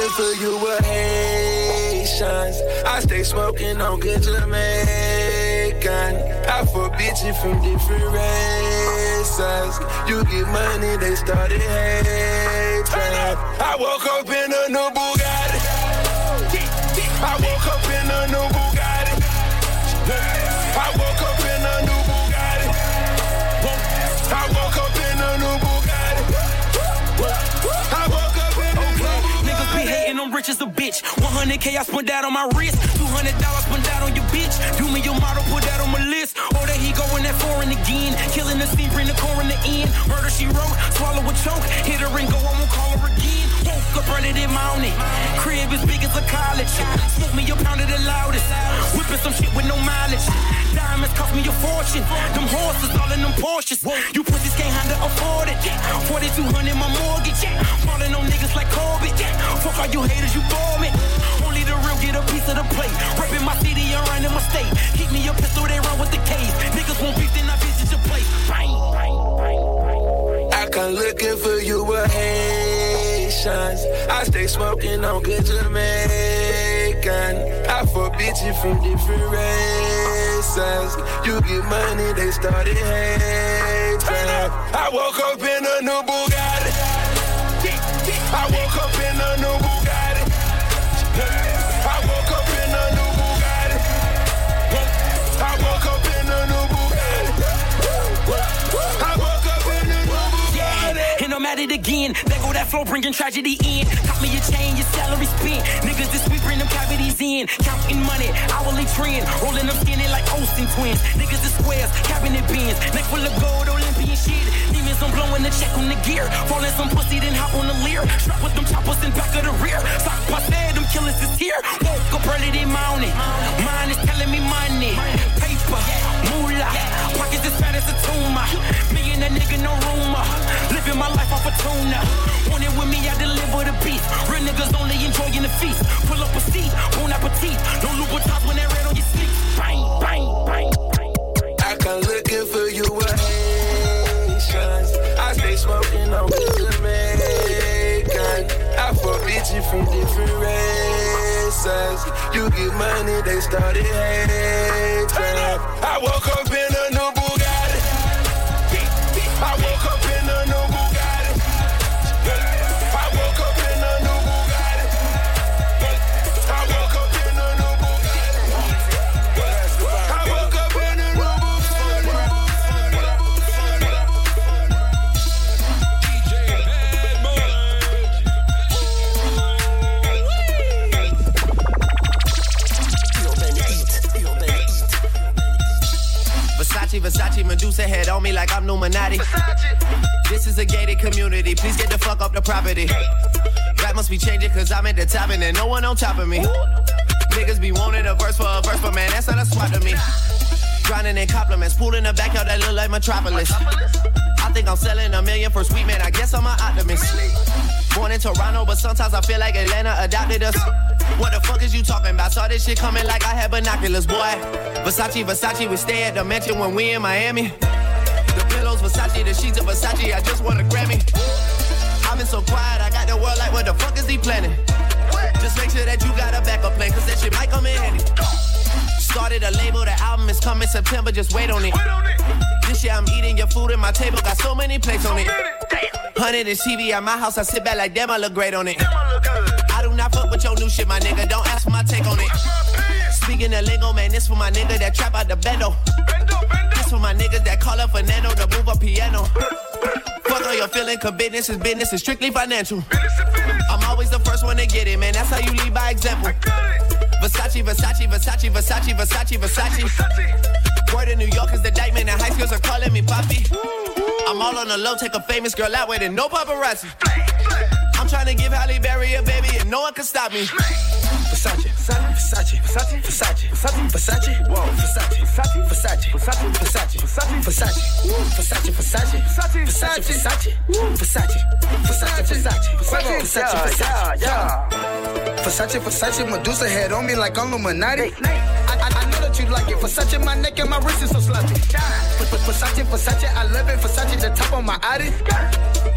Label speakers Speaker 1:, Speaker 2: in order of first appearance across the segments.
Speaker 1: looking for you with Haitians. I stay smoking on good Jamaican. I fuck bitches from different races. You get money, they started hating. I woke up in a new Bugatti. I woke
Speaker 2: rich as a bitch. 100k I spent that on my wrist. 200 dollars spent that on your bitch. Do me your model, put that on my the core in the end. Murder she wrote, swallow a choke. Hit her and go, I won't call her again. Woke up running in mountain. Crib as big as a college. Smoke me a pound of the loudest. Whipping some shit with no mileage. Diamonds cost me a fortune. Them horses all in them Porsches. You pussies can't handle afford it. 4200 my mortgage. Falling on niggas like Corbett. Fuck all you haters, you bore me. Only the real get a piece of the plate. Reppin' my city and running my state. Keep me a pistol, they run with the case. Niggas won't beef, then I visit your place. Bang,
Speaker 1: come looking for you with Haitians. I stay smoking on good Jamaican. I fuck bitches from different races. You get money, they started hating. I woke up in a new Bugatti.
Speaker 2: There go oh, that flow, bringing tragedy in. Cop me a chain, your salary spent. Niggas this week bring them cavities in. Counting money, hourly trend. Rolling them skinny like Olsen twins. Niggas the squares, cabinet bins. Neck full of gold, Olympian shit. Demons, I'm blowing the check on the gear. Falling some pussy, then hop on the Lear. Strap with them choppers in back of the rear. Sock past there, them killers is here. Woke up early, they mounting. Mine is telling me money. Paper, moolah. Pockets as fat as a tumor. Me and that nigga, no rumor. Living my life off a tuna. Want it with me, I deliver the beast. Real niggas only enjoying the feast. Pull up a seat, bon appetit. No Louboutins when that red on your sleeve. Bang, bang, bang.
Speaker 1: I come looking for you with Haitians. I stay smoking on Jamaican. I fuck bitches from different races. You get money, they started hating. I woke up
Speaker 3: Versace, Versace, Medusa head on me like I'm Illuminati. This is a gated community. Please get the fuck up the property. Rap must be changing cause I'm at the top and there's no one on top of me. Niggas be wanting a verse for a verse, but man, that's not a swap to me. Drowning in compliments, pool in the backyard that look like Metropolis. I think I'm selling a million for sweet man, I guess I'm an optimist. Born in Toronto, but sometimes I feel like Atlanta adopted us. What the fuck is you talking about? Saw this shit coming like I had binoculars, boy. Versace, Versace, we stay at the mansion when we in Miami. The pillows, Versace, the sheets of Versace, I just want a Grammy. I've been so quiet, I got the world like, what the fuck is he planning? Just make sure that you got a backup plan, cause that shit might come in handy. Started a label, the album is coming September, just wait on it. This year I'm eating your food and my table got so many plates on it. Hundred inch TV at my house, I sit back like damn, I look great on it. I do not fuck with your new shit, my nigga. Don't ask for my take on it. Speaking of lingo, man, this for my nigga that trap out the bendo. This for my niggas that call up Fernando to move a piano. Fuck all your feeling, cause business is business, it's strictly financial. I'm always the first one to get it, man. That's how you lead by example. Versace, Versace, Versace, Versace, Versace, Versace. Word in New York is the diamond, and high schools are calling me Poppy. I'm all on the low, take a famous girl out with it, no paparazzi. I'm trying to give Halle Berry a baby, and no one can stop me. Versace, Versace, Versace, Versace, Versace, Versace, whoa, Versace, Versace, Versace, Versace, Versace, Versace, Versace, Versace, Versace, Versace, Versace, Versace, Versace, Versace, Versace, Versace, yeah.
Speaker 4: Versace, Versace, Medusa head on me like I'm Illuminati. I know that you like it. Versace, my neck and my wrist is so sloppy. Versace, Versace, I love it. Versace, the top on my Audi.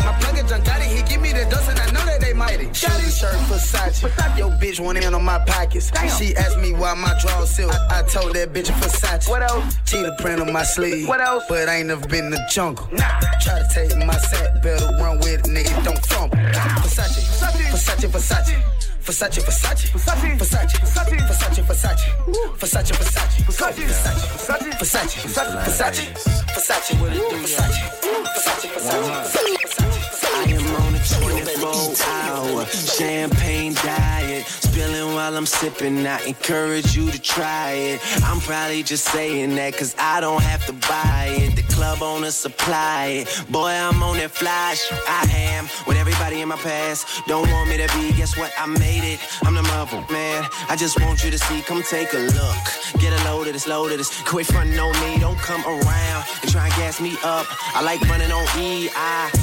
Speaker 4: My plug got it, he give me the dust and I know that they mighty. Shoes shirt Versace. Versace. Yo, bitch went in on my pockets. Damn. She asked me why my drawers silk. I, I told that bitch Versace. What else? Cheetah print on my sleeve. What else? But I ain't never been in the jungle. Nah. Try to take my sack, better run with it, nigga, don't fumble. Versace. Versace, Versace. Versace. Versace, Versace, Versace, Versace, Versace, Versace, Versace, Versace, Versace, Versace, Versace, Versace, Versace, Versace, Versace, Versace, Versace, Versace.
Speaker 3: I am on a 24 hour champagne diet spilling while I'm sipping. I encourage you to try it. I'm probably just saying that cause I don't have to buy it. The club owner supply it. Boy, I'm on that flash. I am with everybody in my past. Don't want me to be, guess what? I made it. I'm the mother, man. I just want you to see, come take a look. Get a load of this, load of this. Quit fronting on me, don't come around and try and gas me up. I like running on E. I.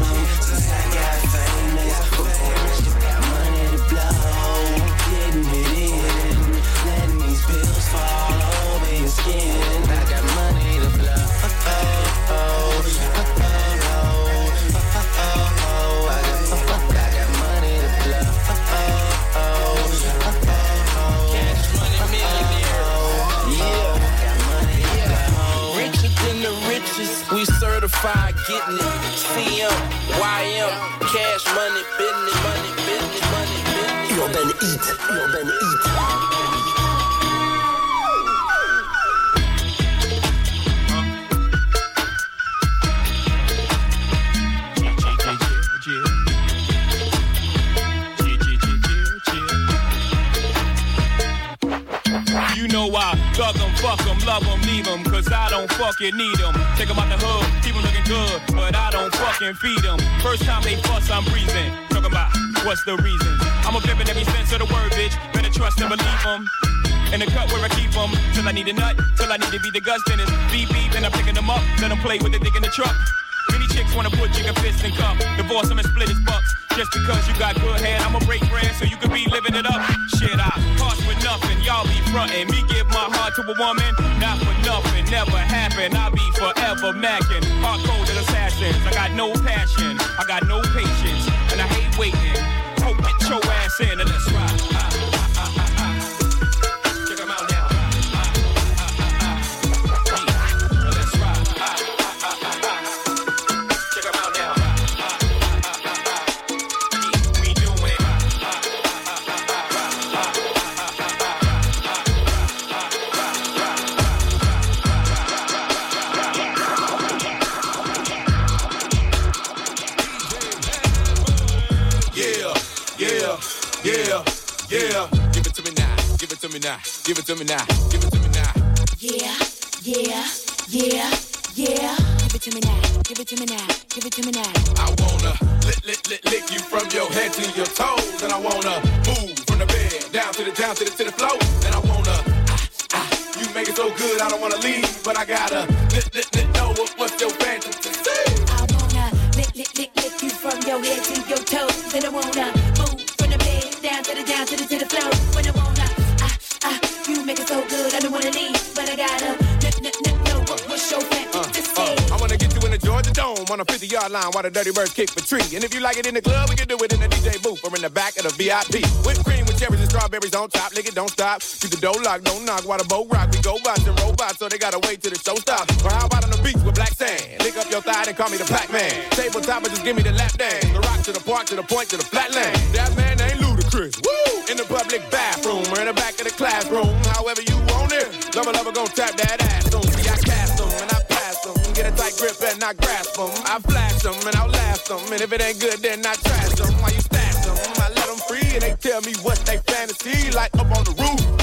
Speaker 3: this is how
Speaker 5: know I Thug them, fuck them, love them, leave them, cause I don't fucking need them. Take them out the hood, keep them looking good, but I don't fucking feed them. First time they fuss, I'm breathing. Talking about what's the reason? I'm a in every sense of the word, bitch. Better trust and believe them. In the cut where I keep them, till I need a nut, till I need to be the Gus Dennis. Beep beep, and I'm picking them up, let them play with the dick in the truck. Many chicks wanna put jigger fist in cup, divorce them and split his bucks. Just because you got good head, I'ma break bread so you can be living it up. Shit, I cost with nothing, y'all be frontin'. Me give my heart to a woman, not for nothing, never happen. I'll be forever macking. Hard coded assassins, I got no passion, I got no patience, and I hate waiting. Hope get your ass in and let's ride.
Speaker 6: Your head to your toes, and I wanna move from the bed down to the down to the to the floor,
Speaker 7: when I wanna you make it so good, I don't wanna leave, but I gotta know what, what's your plan uh, uh,
Speaker 6: I wanna get you in the Georgia Dome on a 50 yard line while the dirty birds kick the tree. And if you like it in the club, we can do it in the DJ booth or in the back of the VIP. Whipped cream with cherries and strawberries on top, it, don't stop. Keep the door locked, don't knock while the boat rock. We go bots and robots, so they gotta wait till the show stops. Or how about on the beach with black sand? Lick up your thigh and call me the Pac Man. Tabletop, just give me the lap dance. The rock to the park, to the point, to the flatland. That man ain't Ludacris. Woo! In the public bathroom or in the back of the classroom, however you want it. Lover, lover, gon' tap that ass on. See, I cast them and I pass them. Get a tight grip and I grasp them. I flash them and I'll last them. And if it ain't good, then I trash them. Why you? I let them free and they tell me what they fantasy. Like up on the roof,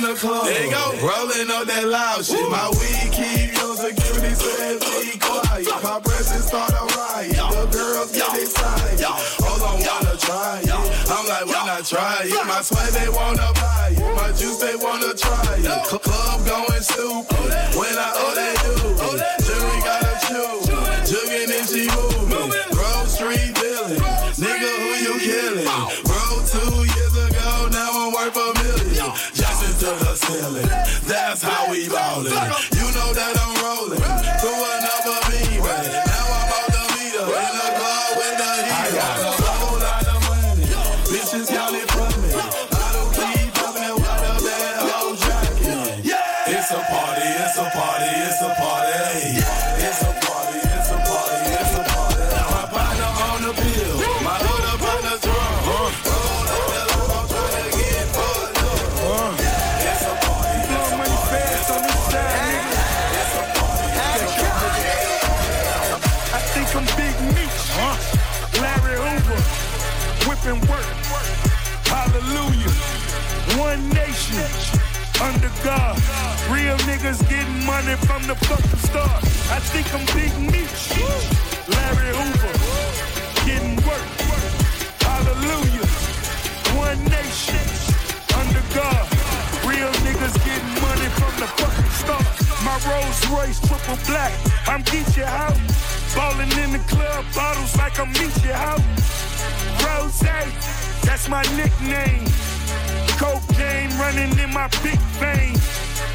Speaker 8: club. There you go. Rolling up that loud shit. My weed keep your security says be quiet. My presence start a riot. The girls get excited. Hold on, wanna try it. I'm like, why not try it? My sweat, they wanna buy it. My juice, they wanna try it. Club going stupid. Oh, when I oh they do. Oh, jury gotta choose. Jugging and she moving. Grove Street dealing. Nigga, who you killing? Bro, two years ago, now I'm worth a to the ceiling. That's how we ballin'. You know that
Speaker 9: I'm niggas getting money from the fucking start. I think I'm Big Meech. Larry Hoover. Getting work. Hallelujah. One nation. Under God. Real niggas getting money from the fucking start. My Rolls Royce triple black. I'm Geechee out. Ballin' in the club, bottles like I'm Meechee out. Rose, that's my nickname. Cocaine running in my big vein.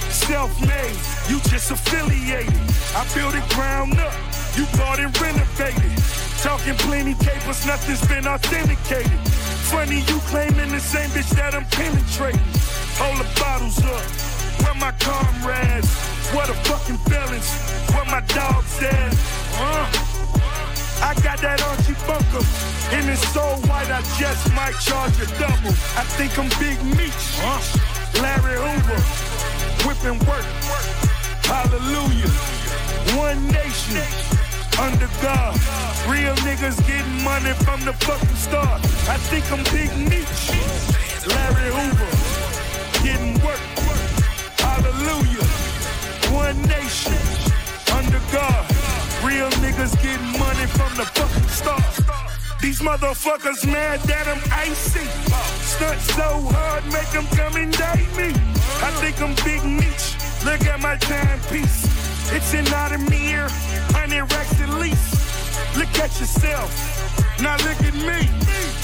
Speaker 9: Self-made, you just affiliated. I built it ground up, you bought and renovated. Talking plenty capers, nothing's been authenticated. Funny you claiming the same bitch that I'm penetrating. Hold the bottles up, where my comrades? What a fucking felons, where my dogs at? Huh? I got that Archie Bunker, and it's so white I just might charge a double. I think I'm Big Meech, Larry Hoover, whipping work. Hallelujah, one nation under God. Real niggas getting money from the fucking start. I think I'm Big Meech, Larry Hoover, getting work. Hallelujah, one nation under God. Real niggas getting money from the fucking start. These motherfuckers mad that I'm icy. Stunt so hard, make them come date me. I think I'm Big Meech. Look at my timepiece. It's an Audemars, 100 racks at least. Look at yourself. Now look at me.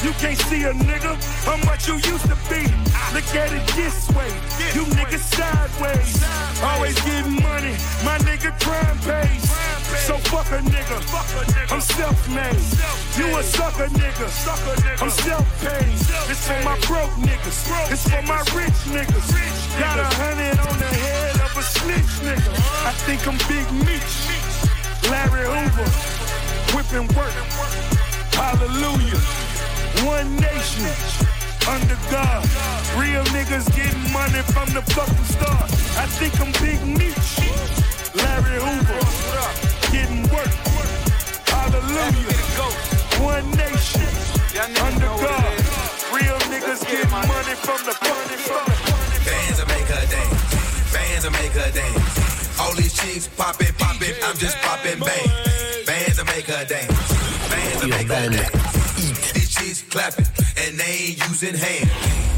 Speaker 9: You can't see a nigga how much you used to be. Look at it this way. You niggas sideways. Always getting money. My nigga crime pays. So fuck a nigga. I'm self-made. You a sucker nigga. I'm self-paid. It's for my broke niggas. It's for my rich niggas. Got a hundred on the head of a snitch nigga. I think I'm Big Meech. Larry Hoover. Whipping work. Hallelujah. One nation. Under God. Real niggas getting money from the fucking start. I think I'm Big Meech. Larry Hoover. Getting work. Hallelujah. One nation. Under God. Real niggas getting money from the fucking start.
Speaker 10: Bands will make her dance. Bands will make her dance. All these chicks poppin', poppin', I'm just poppin' bang. Bands will make her dance. Make her dance. These chicks clapping and they ain't using hands.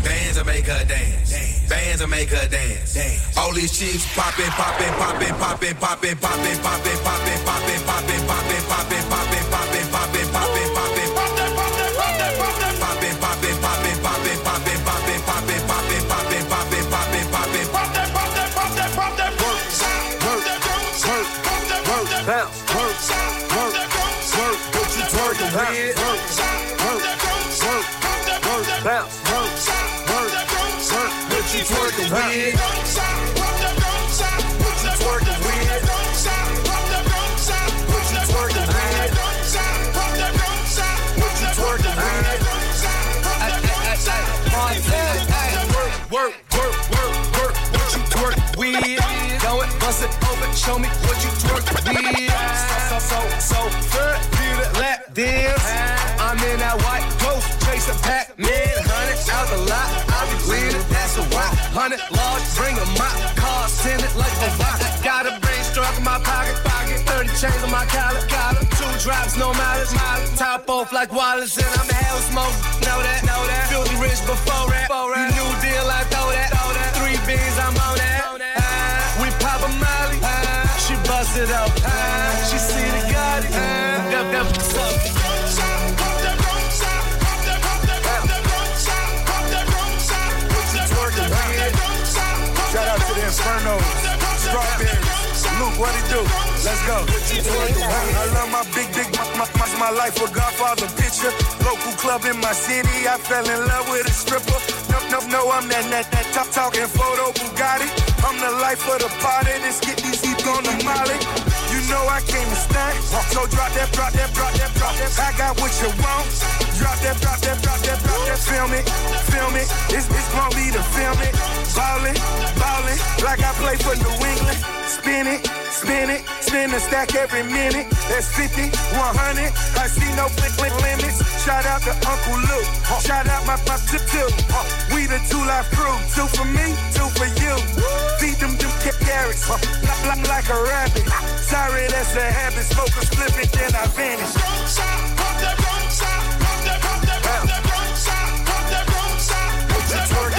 Speaker 10: Bands will make her dance. Bands will make her dance. All these chicks poppin', poppin', poppin', poppin', poppin', poppin', poppin', poppin', poppin', poppin', poppin',
Speaker 11: white ghost, Pac-Man, hundred out the lot. I be winning, that's a why. Hundred large, bring a mop, car, send it like a rock. Got a brain struck in my pocket, pocket. 30 chains on my collar, collar. Two drops, no mileage, mileage. Top off like Wallace, and I'm hell smoke. Know that, know that. Filthy rich before that. You new deal, I throw that. throw that. Three beans, I'm on that. Ah, we pop a molly. Ah, she bust it
Speaker 9: what he do? Let's go. I love my big dick, my, my, my, life a Godfather picture. Local club in my city, I fell in love with a stripper. No, no, no, I'm that, that, that top talking photo Bugatti. I'm the life of the party, let's get these heat on the molly. Know I came to stand, so drop that, drop that, drop that, drop that. I got what you want. Drop that, drop that, drop that, drop that. Film it, film it. It's, it's gonna be the film it. Ballin', ballin', like I play for New England. Spin it, spin it, spin a stack every minute. That's 50, 100. I see no flip flip limits. Shout out to Uncle Luke. Shout out my my tip tip. We the Two Live Crew. Two for me, two for you. Feed them them ca- carrots. Like a rabbit. Sorry, that's a habit. Smoke a split it, then I vanish.
Speaker 12: Pump that drum, shot. Pump that drum, shot. Pump that, pump that, pump that
Speaker 2: drum, shot. Pump that drum, shot. That's Molly,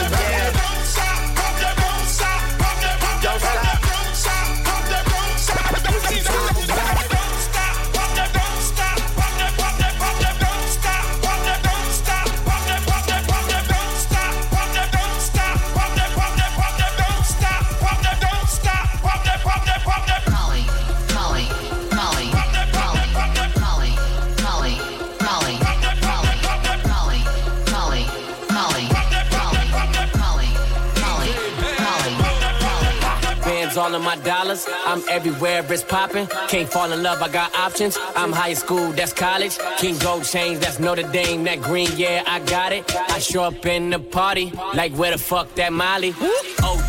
Speaker 2: dollars. I'm everywhere, it's popping. Can't fall in love, I got options. I'm high school, that's college. King Gold chains, that's Notre Dame. That green, yeah, I got it. I show up in the party, like where the fuck that Molly?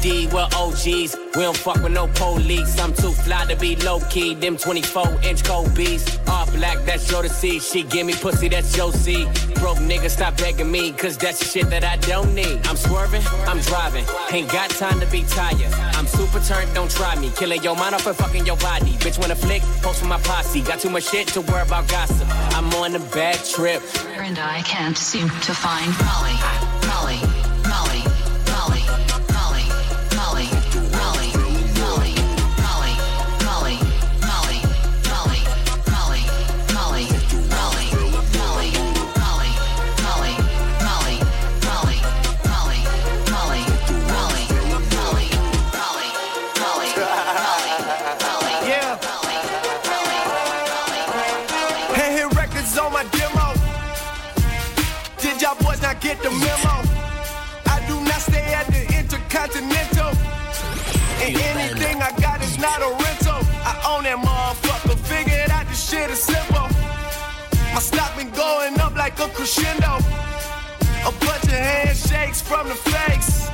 Speaker 2: We're OGs. We don't fuck with no police. I'm too fly to be low key. Them 24 inch beats. All black, that's your to see. She give me pussy, that's your see. Broke nigga, stop begging me, cause that's the shit that I don't need. I'm swerving, I'm driving. Ain't got time to be tired. I'm super turned, don't try me. Killing your mind off and fucking your body. Bitch, wanna flick, post with my posse. Got too much shit to worry about gossip. I'm on a bad trip.
Speaker 12: And I can't seem to find Molly,
Speaker 11: And anything I got is not a rental. I own that motherfucker. Figured out this shit is simple. My stock been going up like a crescendo. A bunch of handshakes from the fakes.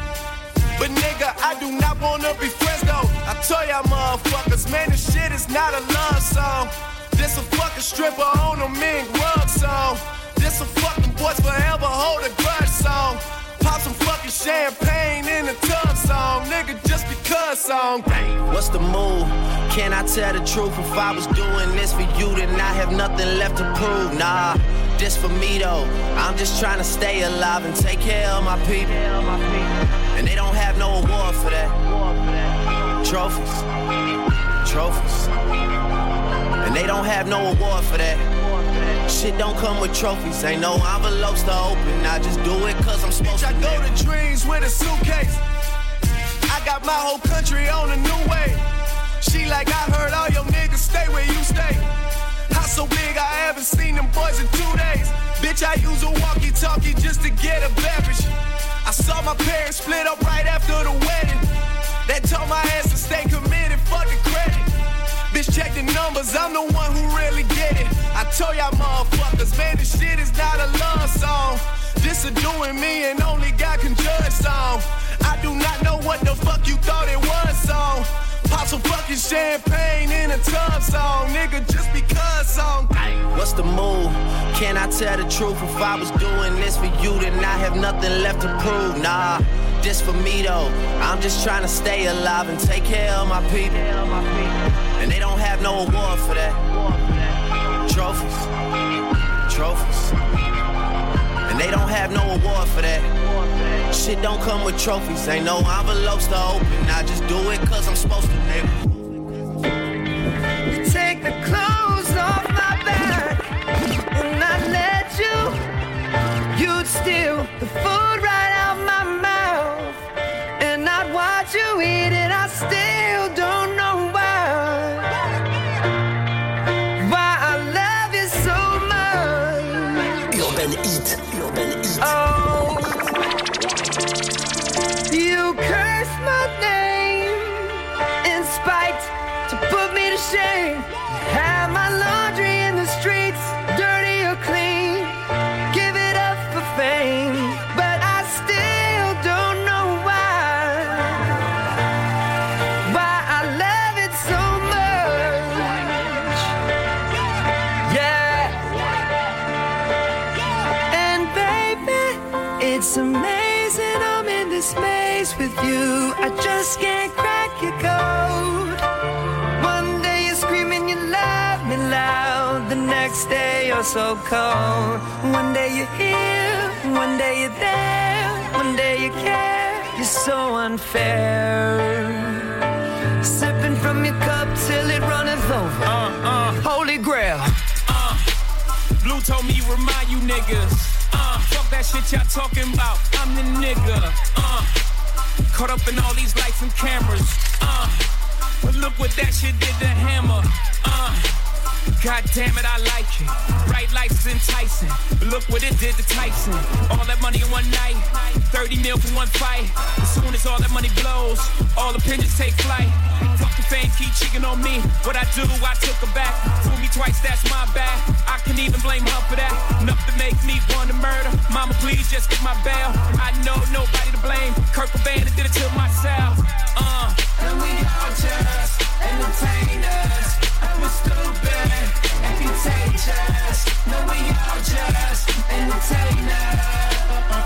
Speaker 11: But nigga, I do not wanna be friends though. I tell y'all motherfuckers, man, this shit is not a love song. This a fucking stripper on a mink rug song. This a fucking boys forever hold a grudge song. Pop some champagne in the tub song, nigga, just because song.
Speaker 3: What's the move? Can I tell the truth? If I was doing this for you, then I have nothing left to prove. Nah, this for me though. I'm just trying to stay alive and take care of my people. And they don't have no award for that. Trophies, trophies. And they don't have no award for that. Shit don't come with trophies. Ain't no envelopes to open. I just do it cause I'm supposed
Speaker 11: I
Speaker 3: to.
Speaker 11: go to dreams with a suitcase. I got my whole country on a new way. She like, I heard all your niggas stay where you stay. House so big, I haven't seen them boys in two days. Bitch, I use a walkie talkie just to get a beverage. I saw my parents split up right after the wedding. They told my ass to stay committed, fuck the credit. Bitch, check the numbers, I'm the one who really get it. I told y'all motherfuckers, man, this shit is not a love song. This a doing me and only God can judge song. I do not know what the fuck you thought it was song. Pop some fucking champagne in a tub song, nigga, just because song.
Speaker 3: What's the move? Can I tell the truth? If I was doing this for you, then I have nothing left to prove. Nah, This for me though. I'm just trying to stay alive and take care of my people. And they don't have no award for that. Trophies. Trophies. And they don't have no award for that. Shit don't come with trophies. Ain't no envelopes to open. I just do it cause I'm supposed to, nigga.
Speaker 13: Take the clothes off my back and I let you. You'd steal the food shame. Have my laundry in the streets, dirty or clean. Give it up for fame, but I still don't know why. Why I love it so much. Yeah. And baby, it's amazing I'm in this maze with you. I just can't you're so cold. One day you're here, one day you're there, one day you care. You're so unfair. Sipping from your cup till it runneth over.
Speaker 5: Uh, uh,
Speaker 13: Holy grail.
Speaker 5: uh. Blue told me remind you niggas. Uh, fuck that shit y'all talking about. I'm the nigga. Uh, caught up in all these lights and cameras. Uh, but look what that shit did to Hammer. Uh, God damn it, I like it. Bright lights enticing. But look what it did to Tyson. All that money in one night. 30 mil for one fight. As soon as all that money blows, all opinions take flight. Fuck the fame, keep cheating on me. What I do, I took her back. Fool me twice, that's my bad. I can even blame her for that. Enough to make me want to murder. Mama, please just get my bail. I know nobody to blame. Kurt Cobain did it to myself. Uh.
Speaker 13: And we all just entertainers. And we're stupid and. No, we all just entertainers.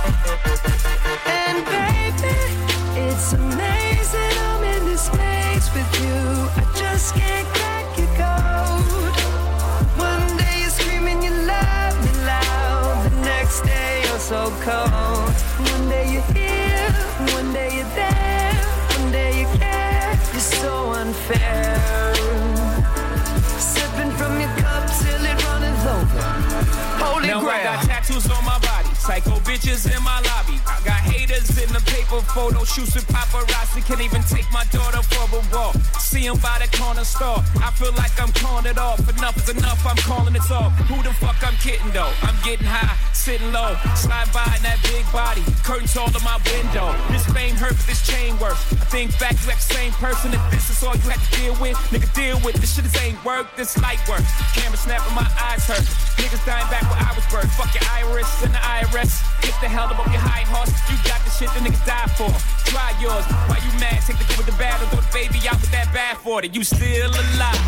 Speaker 5: Photo shoots with paparazzi. Can't even take my daughter for a walk. See 'em by the corner store. I feel like I'm calling it off. Enough is enough, I'm calling it off. Who the fuck I'm kidding though? I'm getting high, sitting low, slide by in that big body. Curtains all to my window. This fame hurt, but this chain works. I think back, you act the same person. If this is all you had to deal with, nigga, deal with this shit. This ain't work, this light work. Camera snapping, my eyes hurt. Niggas dying back where I was birthed. Fuck your iris and the IRS. Get the hell up on your high horse. You got the shit the niggas die for. Try yours. Why you mad? Take the good with the bad or throw the baby out with that bad for it. You still alive.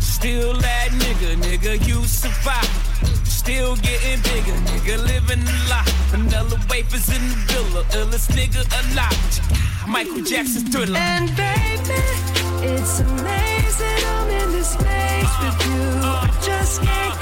Speaker 5: Still that nigga, nigga, you survive. Still getting bigger, nigga, living a lot. Vanilla wafers in the villa, illest nigga alive. Michael Jackson's thriller.
Speaker 13: And baby, it's amazing I'm in this place with you. I just can't